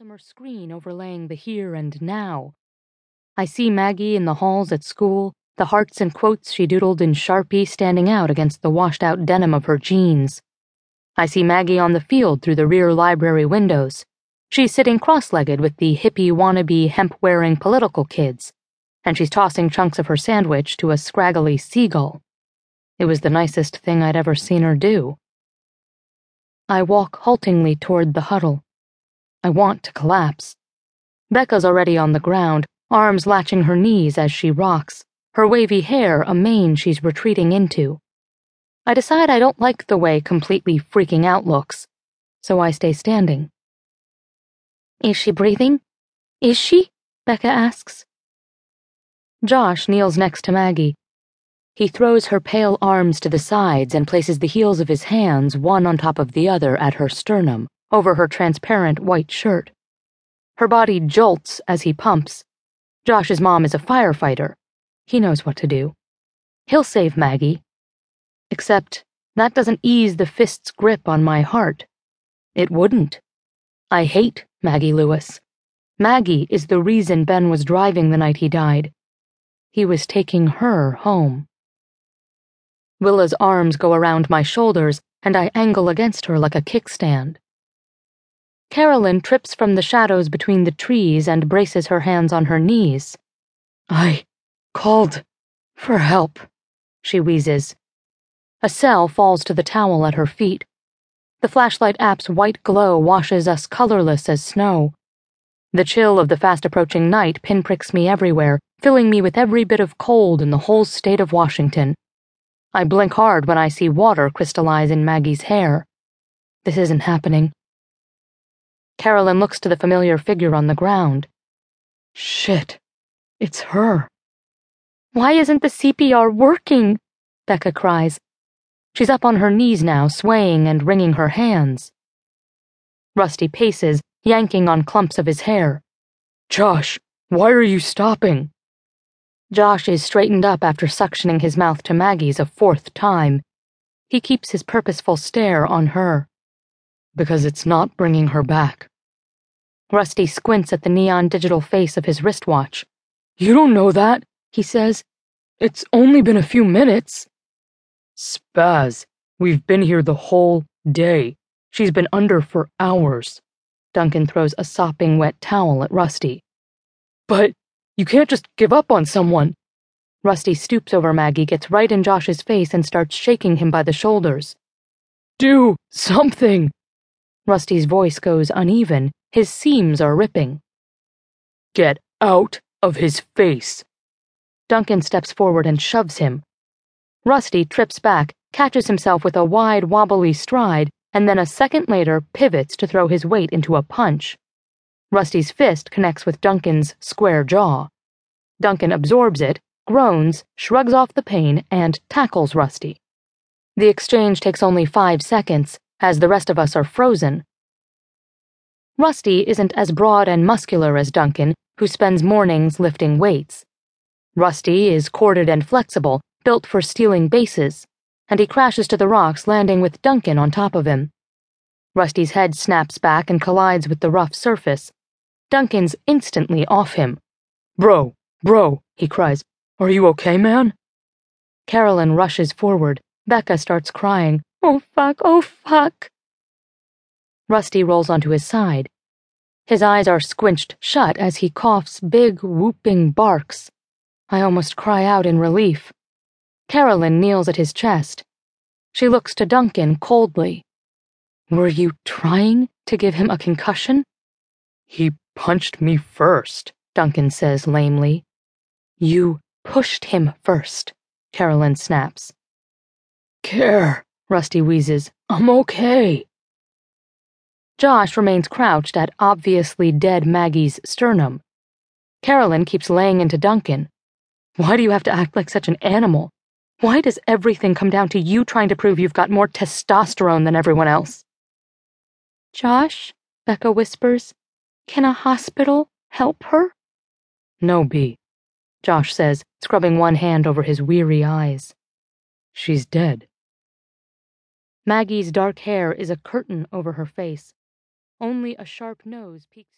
gossamer screen overlaying the here and now. I see Maggie in the halls at school, the hearts and quotes she doodled in Sharpie standing out against the washed out denim of her jeans. I see Maggie on the field through the rear library windows. She's sitting cross legged with the hippie wannabe hemp wearing political kids, and she's tossing chunks of her sandwich to a scraggly seagull. It was the nicest thing I'd ever seen her do. I walk haltingly toward the huddle. I want to collapse. Becca's already on the ground, arms latching her knees as she rocks, her wavy hair a mane she's retreating into. I decide I don't like the way completely freaking out looks, so I stay standing. Is she breathing? Is she? Becca asks. Josh kneels next to Maggie. He throws her pale arms to the sides and places the heels of his hands one on top of the other at her sternum over her transparent white shirt. Her body jolts as he pumps. Josh's mom is a firefighter. He knows what to do. He'll save Maggie. Except that doesn't ease the fist's grip on my heart. It wouldn't. I hate Maggie Lewis. Maggie is the reason Ben was driving the night he died. He was taking her home. Willa's arms go around my shoulders, and I angle against her like a kickstand. Carolyn trips from the shadows between the trees and braces her hands on her knees. I called for help, she wheezes. A cell falls to the towel at her feet. The flashlight app's white glow washes us colorless as snow. The chill of the fast approaching night pinpricks me everywhere, filling me with every bit of cold in the whole state of Washington. I blink hard when I see water crystallize in Maggie's hair. This isn't happening. Carolyn looks to the familiar figure on the ground. Shit. It's her. Why isn't the CPR working? Becca cries. She's up on her knees now, swaying and wringing her hands. Rusty paces, yanking on clumps of his hair. Josh, why are you stopping? Josh is straightened up after suctioning his mouth to Maggie's a fourth time. He keeps his purposeful stare on her. Because it's not bringing her back. Rusty squints at the neon digital face of his wristwatch. You don't know that, he says. It's only been a few minutes. Spaz, we've been here the whole day. She's been under for hours. Duncan throws a sopping wet towel at Rusty. But you can't just give up on someone. Rusty stoops over Maggie, gets right in Josh's face, and starts shaking him by the shoulders. Do something! Rusty's voice goes uneven, his seams are ripping. Get out of his face. Duncan steps forward and shoves him. Rusty trips back, catches himself with a wide, wobbly stride, and then a second later pivots to throw his weight into a punch. Rusty's fist connects with Duncan's square jaw. Duncan absorbs it, groans, shrugs off the pain, and tackles Rusty. The exchange takes only five seconds, as the rest of us are frozen, Rusty isn't as broad and muscular as Duncan, who spends mornings lifting weights. Rusty is corded and flexible, built for stealing bases, and he crashes to the rocks, landing with Duncan on top of him. Rusty's head snaps back and collides with the rough surface. Duncan's instantly off him. Bro, bro, he cries. Are you okay, man? Carolyn rushes forward. Becca starts crying. Oh, fuck, oh, fuck. Rusty rolls onto his side. His eyes are squinched shut as he coughs big, whooping barks. I almost cry out in relief. Carolyn kneels at his chest. She looks to Duncan coldly. Were you trying to give him a concussion? He punched me first, Duncan says lamely. You pushed him first, Carolyn snaps. Care, Rusty wheezes. I'm okay. Josh remains crouched at obviously dead Maggie's sternum. Carolyn keeps laying into Duncan. Why do you have to act like such an animal? Why does everything come down to you trying to prove you've got more testosterone than everyone else? Josh, Becca whispers, can a hospital help her? No, B. Josh says, scrubbing one hand over his weary eyes. She's dead. Maggie's dark hair is a curtain over her face. Only a sharp nose peeks.